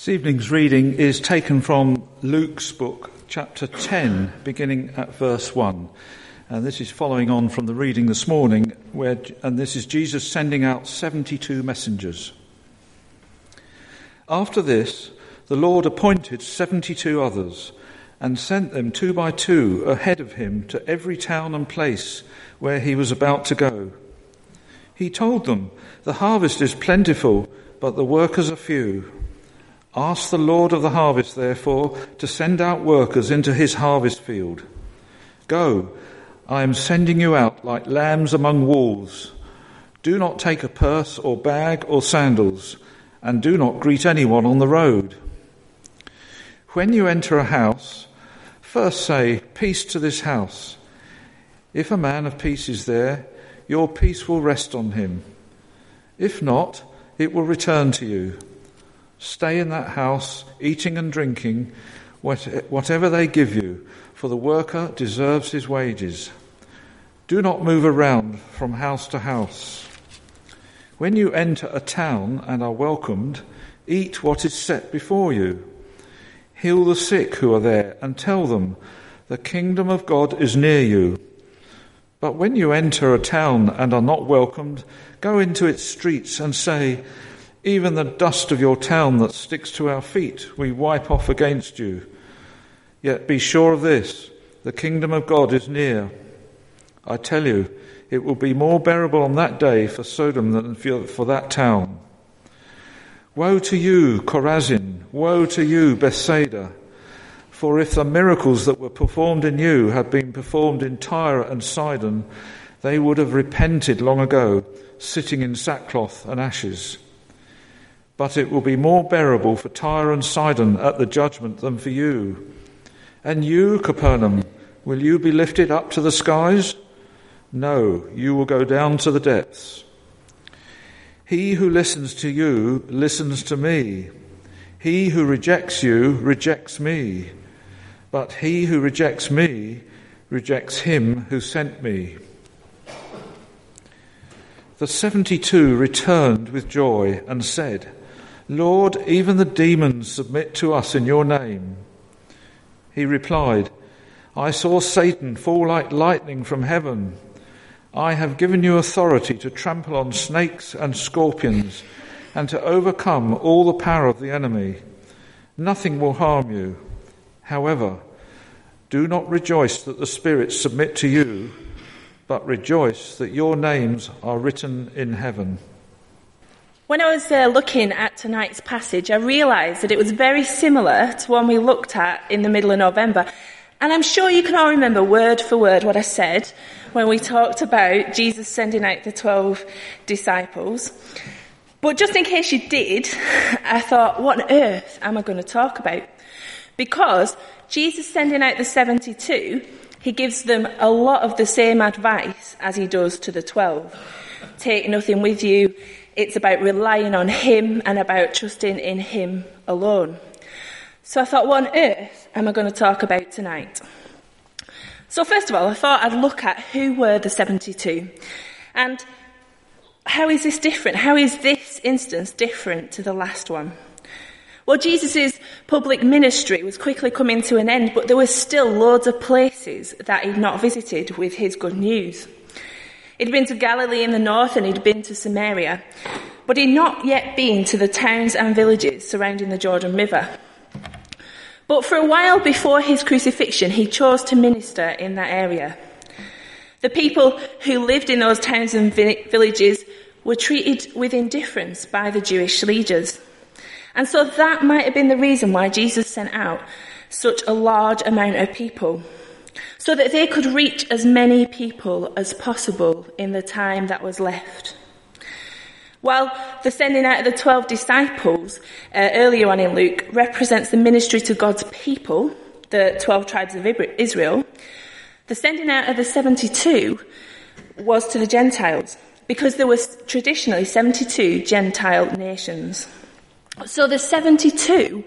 This evening's reading is taken from Luke's book, chapter 10, beginning at verse 1. And this is following on from the reading this morning, where, and this is Jesus sending out 72 messengers. After this, the Lord appointed 72 others and sent them two by two ahead of him to every town and place where he was about to go. He told them, The harvest is plentiful, but the workers are few. Ask the Lord of the harvest, therefore, to send out workers into his harvest field. Go, I am sending you out like lambs among wolves. Do not take a purse or bag or sandals, and do not greet anyone on the road. When you enter a house, first say, Peace to this house. If a man of peace is there, your peace will rest on him. If not, it will return to you. Stay in that house, eating and drinking, whatever they give you, for the worker deserves his wages. Do not move around from house to house. When you enter a town and are welcomed, eat what is set before you. Heal the sick who are there and tell them, the kingdom of God is near you. But when you enter a town and are not welcomed, go into its streets and say, even the dust of your town that sticks to our feet, we wipe off against you. Yet be sure of this the kingdom of God is near. I tell you, it will be more bearable on that day for Sodom than for that town. Woe to you, Chorazin! Woe to you, Bethsaida! For if the miracles that were performed in you had been performed in Tyre and Sidon, they would have repented long ago, sitting in sackcloth and ashes but it will be more bearable for Tyre and Sidon at the judgment than for you. And you, Capernaum, will you be lifted up to the skies? No, you will go down to the depths. He who listens to you listens to me. He who rejects you rejects me. But he who rejects me rejects him who sent me. The seventy two returned with joy and said, Lord, even the demons submit to us in your name. He replied, I saw Satan fall like lightning from heaven. I have given you authority to trample on snakes and scorpions and to overcome all the power of the enemy. Nothing will harm you. However, do not rejoice that the spirits submit to you, but rejoice that your names are written in heaven. When I was uh, looking at tonight's passage, I realised that it was very similar to one we looked at in the middle of November. And I'm sure you can all remember word for word what I said when we talked about Jesus sending out the 12 disciples. But just in case you did, I thought, what on earth am I going to talk about? Because Jesus sending out the 72, he gives them a lot of the same advice as he does to the 12. Take nothing with you it's about relying on Him and about trusting in Him alone. So I thought, what on earth am I going to talk about tonight? So, first of all, I thought I'd look at who were the 72 and how is this different? How is this instance different to the last one? Well, Jesus' public ministry was quickly coming to an end, but there were still loads of places that he'd not visited with his good news. He'd been to Galilee in the north and he'd been to Samaria, but he'd not yet been to the towns and villages surrounding the Jordan River. But for a while before his crucifixion, he chose to minister in that area. The people who lived in those towns and villages were treated with indifference by the Jewish leaders. And so that might have been the reason why Jesus sent out such a large amount of people so that they could reach as many people as possible in the time that was left. While the sending out of the 12 disciples uh, earlier on in Luke represents the ministry to God's people, the 12 tribes of Israel, the sending out of the 72 was to the Gentiles because there was traditionally 72 Gentile nations. So the 72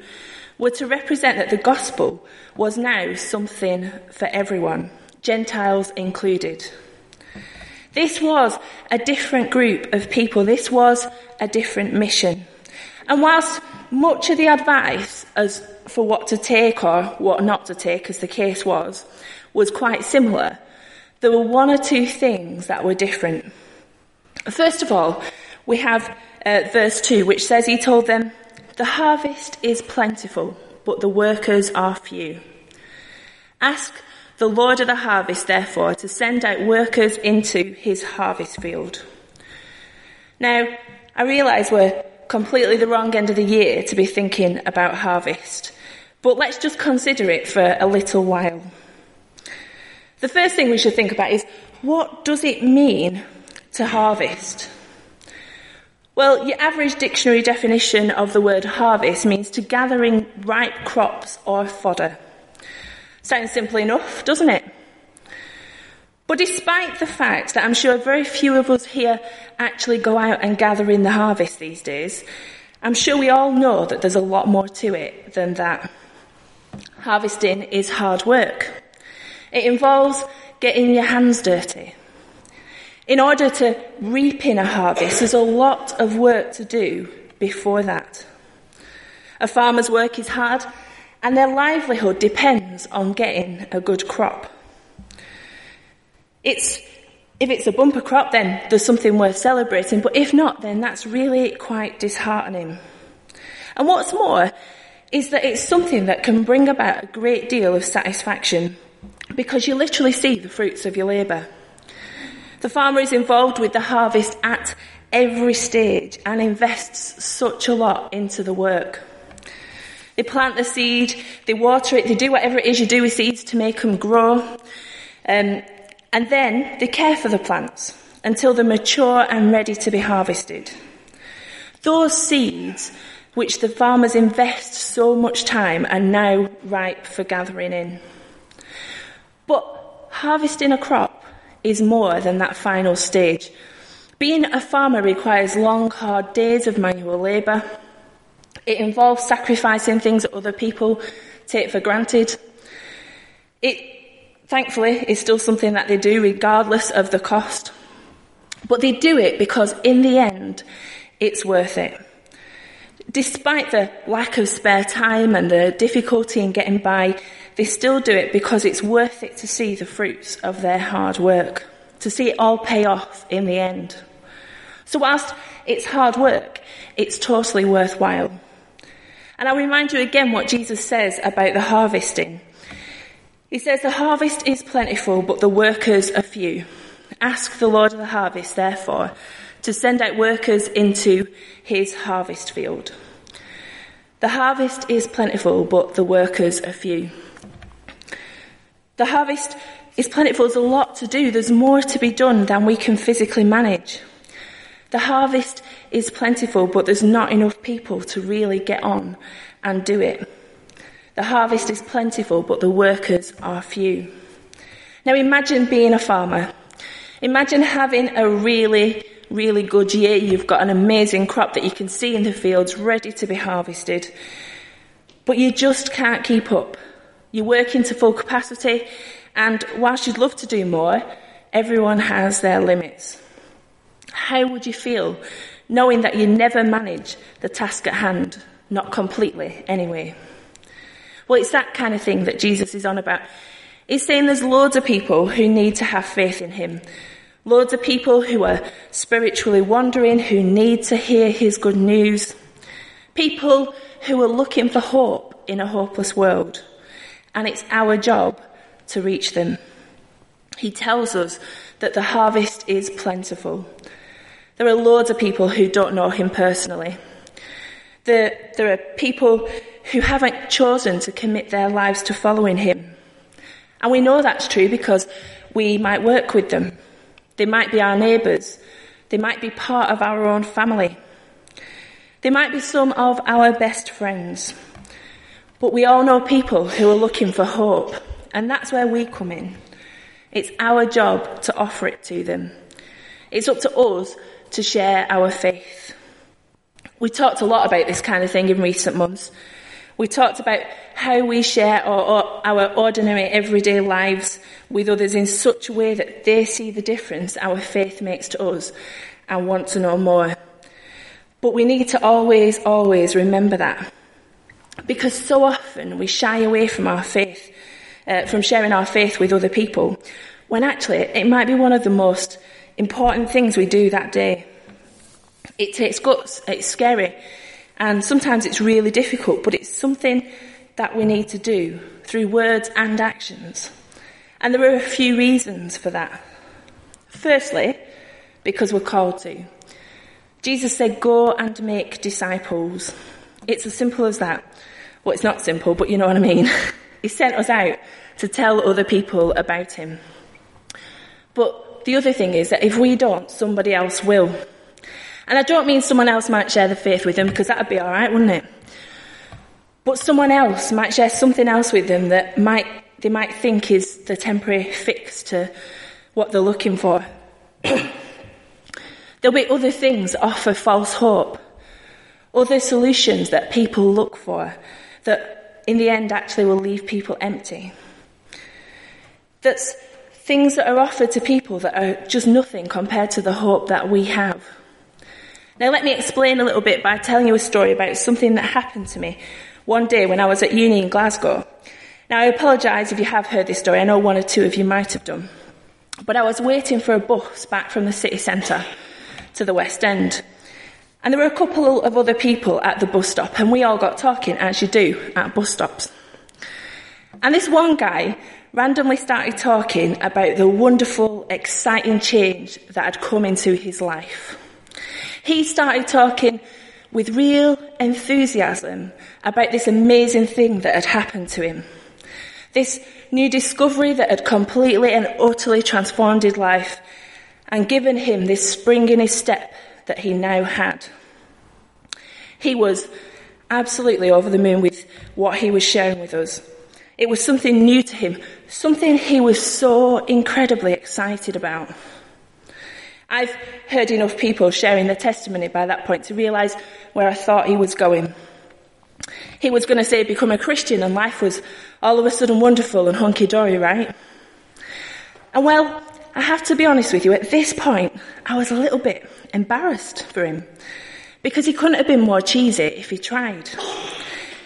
were to represent that the gospel was now something for everyone, Gentiles included. This was a different group of people. This was a different mission. And whilst much of the advice as for what to take or what not to take, as the case was, was quite similar, there were one or two things that were different. First of all, we have uh, verse 2, which says, He told them, The harvest is plentiful, but the workers are few. Ask the Lord of the harvest, therefore, to send out workers into his harvest field. Now, I realise we're completely the wrong end of the year to be thinking about harvest, but let's just consider it for a little while. The first thing we should think about is what does it mean to harvest? Well, your average dictionary definition of the word harvest means to gathering ripe crops or fodder. Sounds simple enough, doesn't it? But despite the fact that I'm sure very few of us here actually go out and gather in the harvest these days, I'm sure we all know that there's a lot more to it than that. Harvesting is hard work. It involves getting your hands dirty. In order to reap in a harvest, there's a lot of work to do before that. A farmer's work is hard, and their livelihood depends on getting a good crop. It's, if it's a bumper crop, then there's something worth celebrating, but if not, then that's really quite disheartening. And what's more, is that it's something that can bring about a great deal of satisfaction because you literally see the fruits of your labour. The farmer is involved with the harvest at every stage and invests such a lot into the work. They plant the seed, they water it, they do whatever it is you do with seeds to make them grow. Um, and then they care for the plants until they're mature and ready to be harvested. Those seeds, which the farmers invest so much time, are now ripe for gathering in. But harvesting a crop is more than that final stage. Being a farmer requires long, hard days of manual labour. It involves sacrificing things that other people take for granted. It, thankfully, is still something that they do regardless of the cost. But they do it because in the end, it's worth it. Despite the lack of spare time and the difficulty in getting by, they still do it because it's worth it to see the fruits of their hard work, to see it all pay off in the end. So whilst it's hard work, it's totally worthwhile. And I'll remind you again what Jesus says about the harvesting. He says, The harvest is plentiful, but the workers are few. Ask the Lord of the harvest, therefore, to send out workers into his harvest field. The harvest is plentiful, but the workers are few. The harvest is plentiful. There's a lot to do. There's more to be done than we can physically manage. The harvest is plentiful, but there's not enough people to really get on and do it. The harvest is plentiful, but the workers are few. Now imagine being a farmer. Imagine having a really, really good year. You've got an amazing crop that you can see in the fields ready to be harvested. But you just can't keep up. You're working to full capacity, and whilst you'd love to do more, everyone has their limits. How would you feel knowing that you never manage the task at hand? Not completely, anyway. Well, it's that kind of thing that Jesus is on about. He's saying there's loads of people who need to have faith in him. Loads of people who are spiritually wandering, who need to hear his good news. People who are looking for hope in a hopeless world and it's our job to reach them. He tells us that the harvest is plentiful. There are loads of people who don't know him personally. There, there are people who haven't chosen to commit their lives to following him. And we know that's true because we might work with them. They might be our neighbours. They might be part of our own family. They might be some of our best friends. But we all know people who are looking for hope, and that's where we come in. It's our job to offer it to them. It's up to us to share our faith. We talked a lot about this kind of thing in recent months. We talked about how we share our, our, ordinary everyday lives with others in such a way that they see the difference our faith makes to us and want to know more. But we need to always, always remember that. Because so often we shy away from our faith, uh, from sharing our faith with other people, when actually it might be one of the most important things we do that day. It takes guts, it's scary, and sometimes it's really difficult, but it's something that we need to do through words and actions. And there are a few reasons for that. Firstly, because we're called to. Jesus said, Go and make disciples. It's as simple as that. Well, it's not simple, but you know what I mean. he sent us out to tell other people about him. But the other thing is that if we don't, somebody else will. And I don't mean someone else might share the faith with them, because that'd be alright, wouldn't it? But someone else might share something else with them that might, they might think is the temporary fix to what they're looking for. There'll be other things offer false hope, other solutions that people look for that in the end actually will leave people empty. That's things that are offered to people that are just nothing compared to the hope that we have. Now let me explain a little bit by telling you a story about something that happened to me one day when I was at uni in Glasgow. Now I apologise if you have heard this story, I know one or two of you might have done. But I was waiting for a bus back from the city centre to the West End. And there were a couple of other people at the bus stop, and we all got talking, as you do at bus stops. And this one guy randomly started talking about the wonderful, exciting change that had come into his life. He started talking with real enthusiasm about this amazing thing that had happened to him. This new discovery that had completely and utterly transformed his life and given him this spring in his step that he now had. He was absolutely over the moon with what he was sharing with us. It was something new to him, something he was so incredibly excited about. I've heard enough people sharing their testimony by that point to realise where I thought he was going. He was going to say become a Christian and life was all of a sudden wonderful and hunky dory, right? And well, I have to be honest with you, at this point, I was a little bit embarrassed for him because he couldn't have been more cheesy if he tried.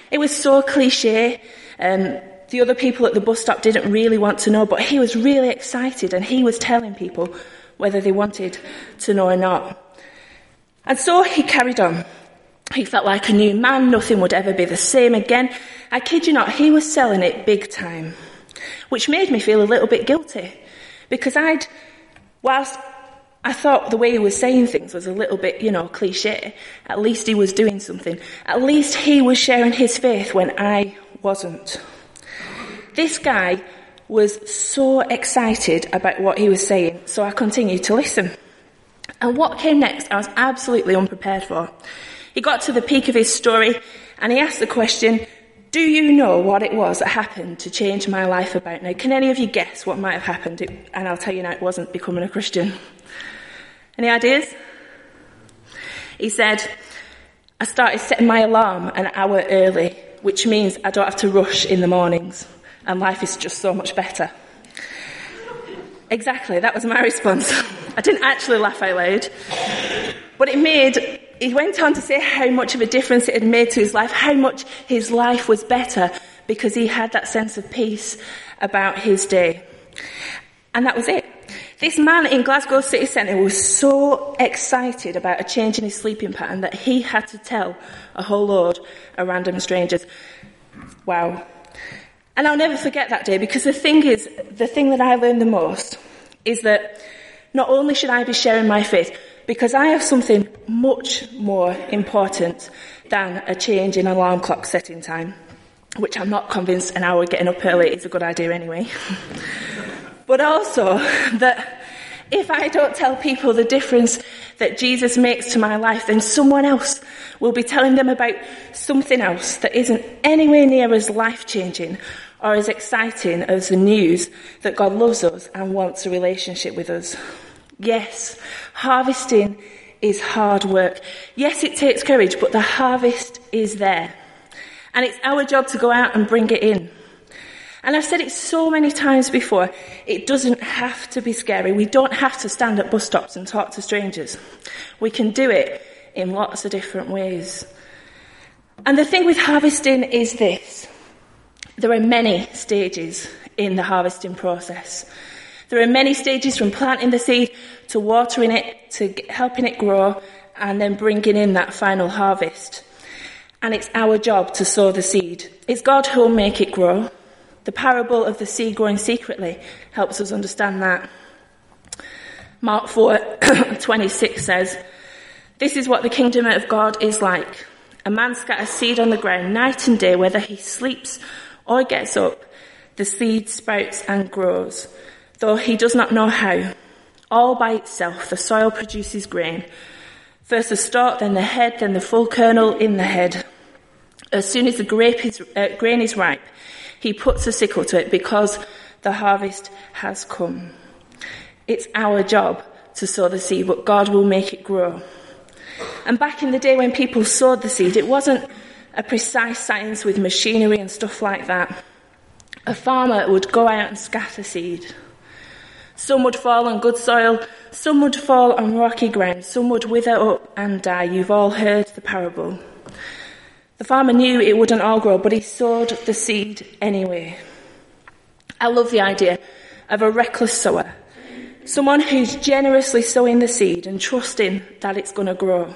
It was so cliche. Um, the other people at the bus stop didn't really want to know, but he was really excited and he was telling people whether they wanted to know or not. And so he carried on. He felt like a new man, nothing would ever be the same again. I kid you not, he was selling it big time. Which made me feel a little bit guilty. Because I'd, whilst I thought the way he was saying things was a little bit, you know, cliche, at least he was doing something. At least he was sharing his faith when I wasn't. This guy was so excited about what he was saying, so I continued to listen. And what came next, I was absolutely unprepared for. He got to the peak of his story and he asked the question, do you know what it was that happened to change my life about now? Can any of you guess what might have happened? It, and I'll tell you now, it wasn't becoming a Christian. Any ideas? He said, I started setting my alarm an hour early, which means I don't have to rush in the mornings and life is just so much better. Exactly, that was my response. I didn't actually laugh out loud, but it made, he went on to say how much of a difference it had made to his life, how much his life was better because he had that sense of peace about his day. And that was it. This man in Glasgow city centre was so excited about a change in his sleeping pattern that he had to tell a whole load of random strangers. Wow, and I'll never forget that day because the thing is, the thing that I learned the most is that not only should I be sharing my faith, because I have something much more important than a change in alarm clock setting time, which I'm not convinced an hour getting up early is a good idea anyway. but also that if I don't tell people the difference that Jesus makes to my life, then someone else will be telling them about something else that isn't anywhere near as life changing or as exciting as the news that God loves us and wants a relationship with us. Yes, harvesting is hard work. Yes, it takes courage, but the harvest is there. And it's our job to go out and bring it in. And I've said it so many times before, it doesn't have to be scary. We don't have to stand at bus stops and talk to strangers. We can do it in lots of different ways. And the thing with harvesting is this there are many stages in the harvesting process. There are many stages from planting the seed to watering it to helping it grow and then bringing in that final harvest. And it's our job to sow the seed. It's God who will make it grow. The parable of the seed growing secretly helps us understand that. Mark 4 26 says, This is what the kingdom of God is like. A man scatters seed on the ground night and day, whether he sleeps or gets up. The seed sprouts and grows, though he does not know how. All by itself, the soil produces grain. First the stalk, then the head, then the full kernel in the head. As soon as the grape is, uh, grain is ripe, he puts a sickle to it because the harvest has come. It's our job to sow the seed, but God will make it grow. And back in the day when people sowed the seed, it wasn't a precise science with machinery and stuff like that. A farmer would go out and scatter seed. Some would fall on good soil, some would fall on rocky ground, some would wither up and die. You've all heard the parable. The farmer knew it wouldn't all grow, but he sowed the seed anyway. I love the idea of a reckless sower. Someone who's generously sowing the seed and trusting that it's going to grow.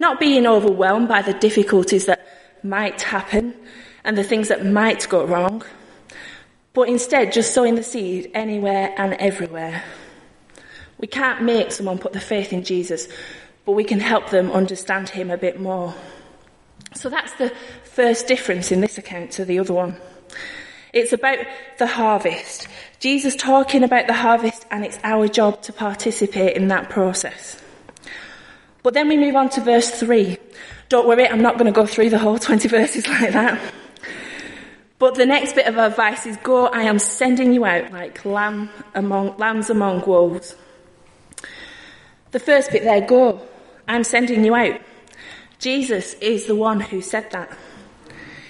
Not being overwhelmed by the difficulties that might happen and the things that might go wrong, but instead just sowing the seed anywhere and everywhere. We can't make someone put their faith in Jesus, but we can help them understand him a bit more. So that's the first difference in this account to the other one. It's about the harvest. Jesus talking about the harvest and it's our job to participate in that process. But then we move on to verse 3. Don't worry, I'm not going to go through the whole 20 verses like that. But the next bit of advice is go, I am sending you out like lamb among, lambs among wolves. The first bit there, go, I'm sending you out. Jesus is the one who said that.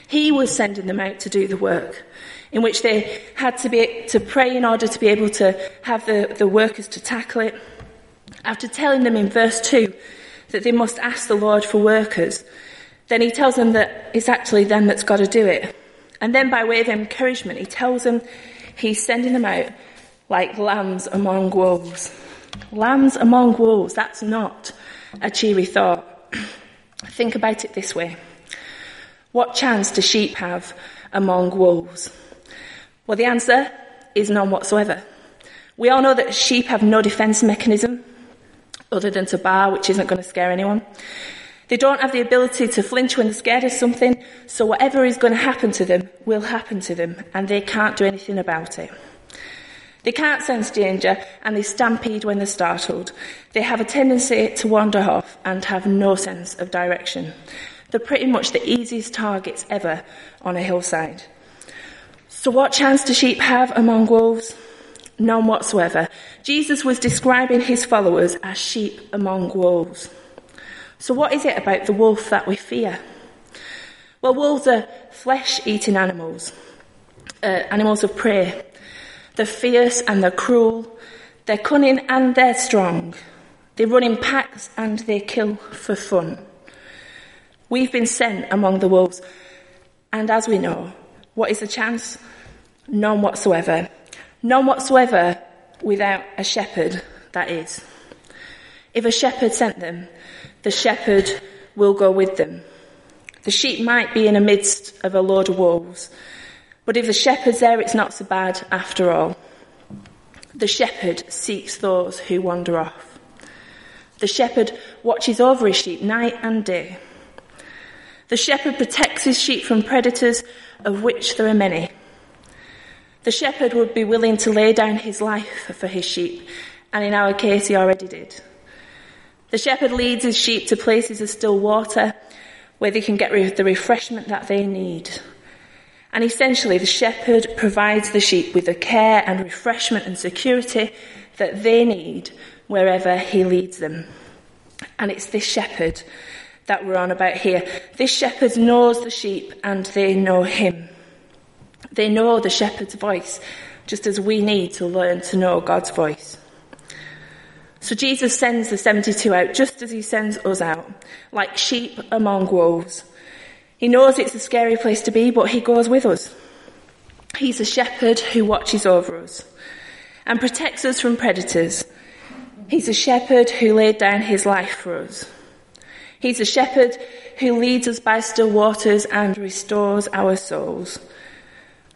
He was sending them out to do the work in which they had to be to pray in order to be able to have the, the workers to tackle it. After telling them in verse 2 that they must ask the Lord for workers, then he tells them that it's actually them that's got to do it. And then by way of encouragement, he tells them he's sending them out like lambs among wolves. Lambs among wolves, that's not a cheery thought. Think about it this way. What chance do sheep have among wolves? Well, the answer is none whatsoever. We all know that sheep have no defense mechanism other than to bar, which isn't going to scare anyone. They don't have the ability to flinch when they're scared of something, so whatever is going to happen to them will happen to them, and they can't do anything about it. They can't sense danger, and they stampede when they're startled. They have a tendency to wander off and have no sense of direction. They're pretty much the easiest targets ever on a hillside. So what chance do sheep have among wolves? None whatsoever. Jesus was describing his followers as sheep among wolves. So, what is it about the wolf that we fear? Well, wolves are flesh eating animals, uh, animals of prey. They're fierce and they're cruel. They're cunning and they're strong. They run in packs and they kill for fun. We've been sent among the wolves, and as we know, what is the chance? None whatsoever. None whatsoever without a shepherd, that is. If a shepherd sent them, the shepherd will go with them. The sheep might be in the midst of a load of wolves, but if the shepherd's there, it's not so bad after all. The shepherd seeks those who wander off. The shepherd watches over his sheep night and day. The shepherd protects his sheep from predators, of which there are many. The shepherd would be willing to lay down his life for his sheep, and in our case, he already did. The shepherd leads his sheep to places of still water where they can get the refreshment that they need. And essentially, the shepherd provides the sheep with the care and refreshment and security that they need wherever he leads them. And it's this shepherd that we're on about here. This shepherd knows the sheep and they know him. They know the shepherd's voice, just as we need to learn to know God's voice. So Jesus sends the 72 out just as he sends us out, like sheep among wolves. He knows it's a scary place to be, but he goes with us. He's a shepherd who watches over us and protects us from predators. He's a shepherd who laid down his life for us. He's a shepherd who leads us by still waters and restores our souls.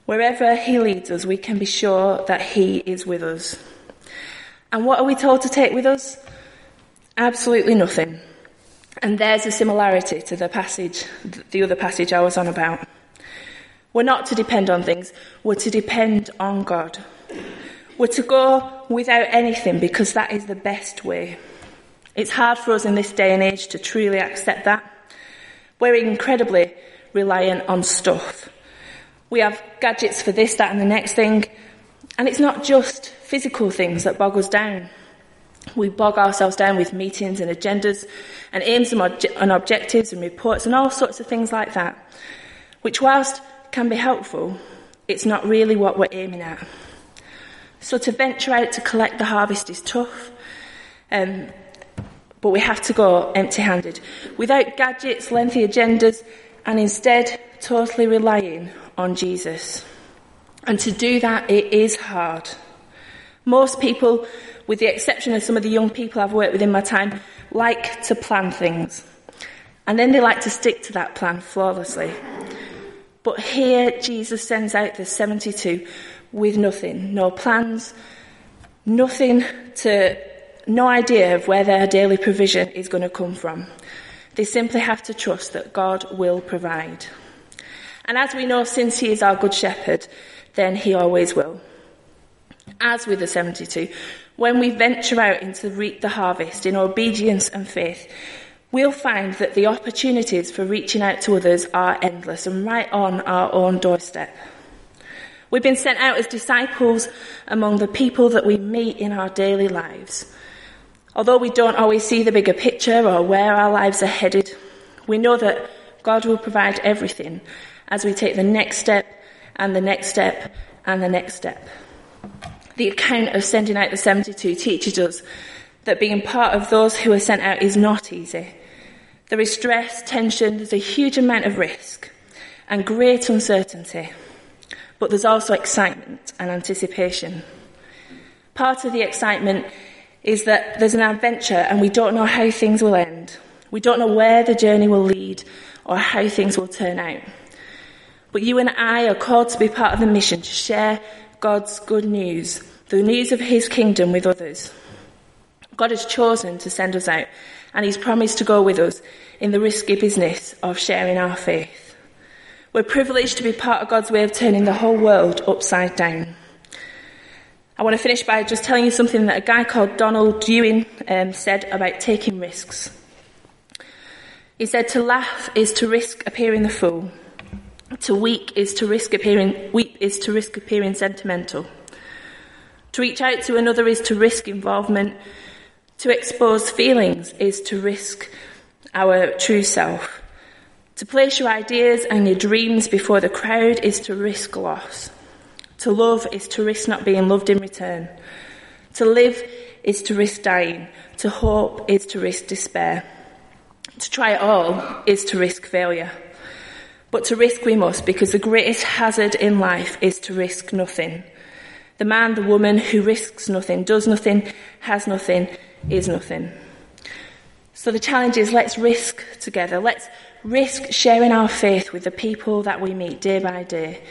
Wherever he leads us, we can be sure that he is with us. And what are we told to take with us? Absolutely nothing. And there's a similarity to the passage, the other passage I was on about. We're not to depend on things, we're to depend on God. We're to go without anything because that is the best way. It's hard for us in this day and age to truly accept that. We're incredibly reliant on stuff. We have gadgets for this, that, and the next thing. And it's not just physical things that bog us down. We bog ourselves down with meetings and agendas and aims and objectives and reports and all sorts of things like that, which, whilst can be helpful, it's not really what we're aiming at. So to venture out to collect the harvest is tough. Um, but we have to go empty handed, without gadgets, lengthy agendas, and instead totally relying on Jesus. And to do that, it is hard. Most people, with the exception of some of the young people I've worked with in my time, like to plan things. And then they like to stick to that plan flawlessly. But here, Jesus sends out the 72 with nothing, no plans, nothing to no idea of where their daily provision is going to come from. They simply have to trust that God will provide. And as we know, since He is our good shepherd, then He always will. As with the 72, when we venture out into reap the harvest in obedience and faith, we'll find that the opportunities for reaching out to others are endless and right on our own doorstep. We've been sent out as disciples among the people that we meet in our daily lives. Although we don't always see the bigger picture or where our lives are headed, we know that God will provide everything as we take the next step and the next step and the next step. The account of sending out the 72 teaches us that being part of those who are sent out is not easy. There is stress, tension, there's a huge amount of risk and great uncertainty. But there's also excitement and anticipation. Part of the excitement is that there's an adventure and we don't know how things will end. We don't know where the journey will lead or how things will turn out. But you and I are called to be part of the mission to share God's good news, the news of His kingdom with others. God has chosen to send us out and He's promised to go with us in the risky business of sharing our faith. We're privileged to be part of God's way of turning the whole world upside down. I want to finish by just telling you something that a guy called Donald Dewing um, said about taking risks. He said, To laugh is to risk appearing the fool. To weep is to risk appearing, weep is to risk appearing sentimental. To reach out to another is to risk involvement. To expose feelings is to risk our true self. To place your ideas and your dreams before the crowd is to risk loss. To love is to risk not being loved in return. To live is to risk dying. To hope is to risk despair. To try it all is to risk failure. But to risk we must because the greatest hazard in life is to risk nothing. The man, the woman who risks nothing, does nothing, has nothing, is nothing. So the challenge is let's risk together. Let's risk sharing our faith with the people that we meet day by day.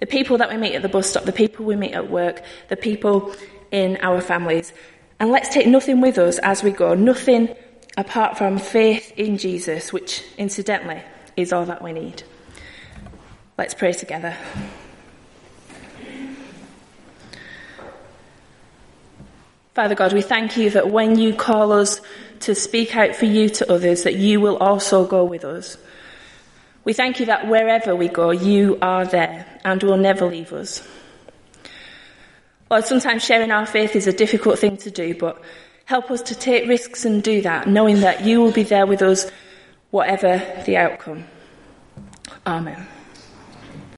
The people that we meet at the bus stop, the people we meet at work, the people in our families. And let's take nothing with us as we go, nothing apart from faith in Jesus, which incidentally is all that we need. Let's pray together. Father God, we thank you that when you call us to speak out for you to others, that you will also go with us. We thank you that wherever we go, you are there and will never leave us. Lord, sometimes sharing our faith is a difficult thing to do, but help us to take risks and do that, knowing that you will be there with us, whatever the outcome. Amen.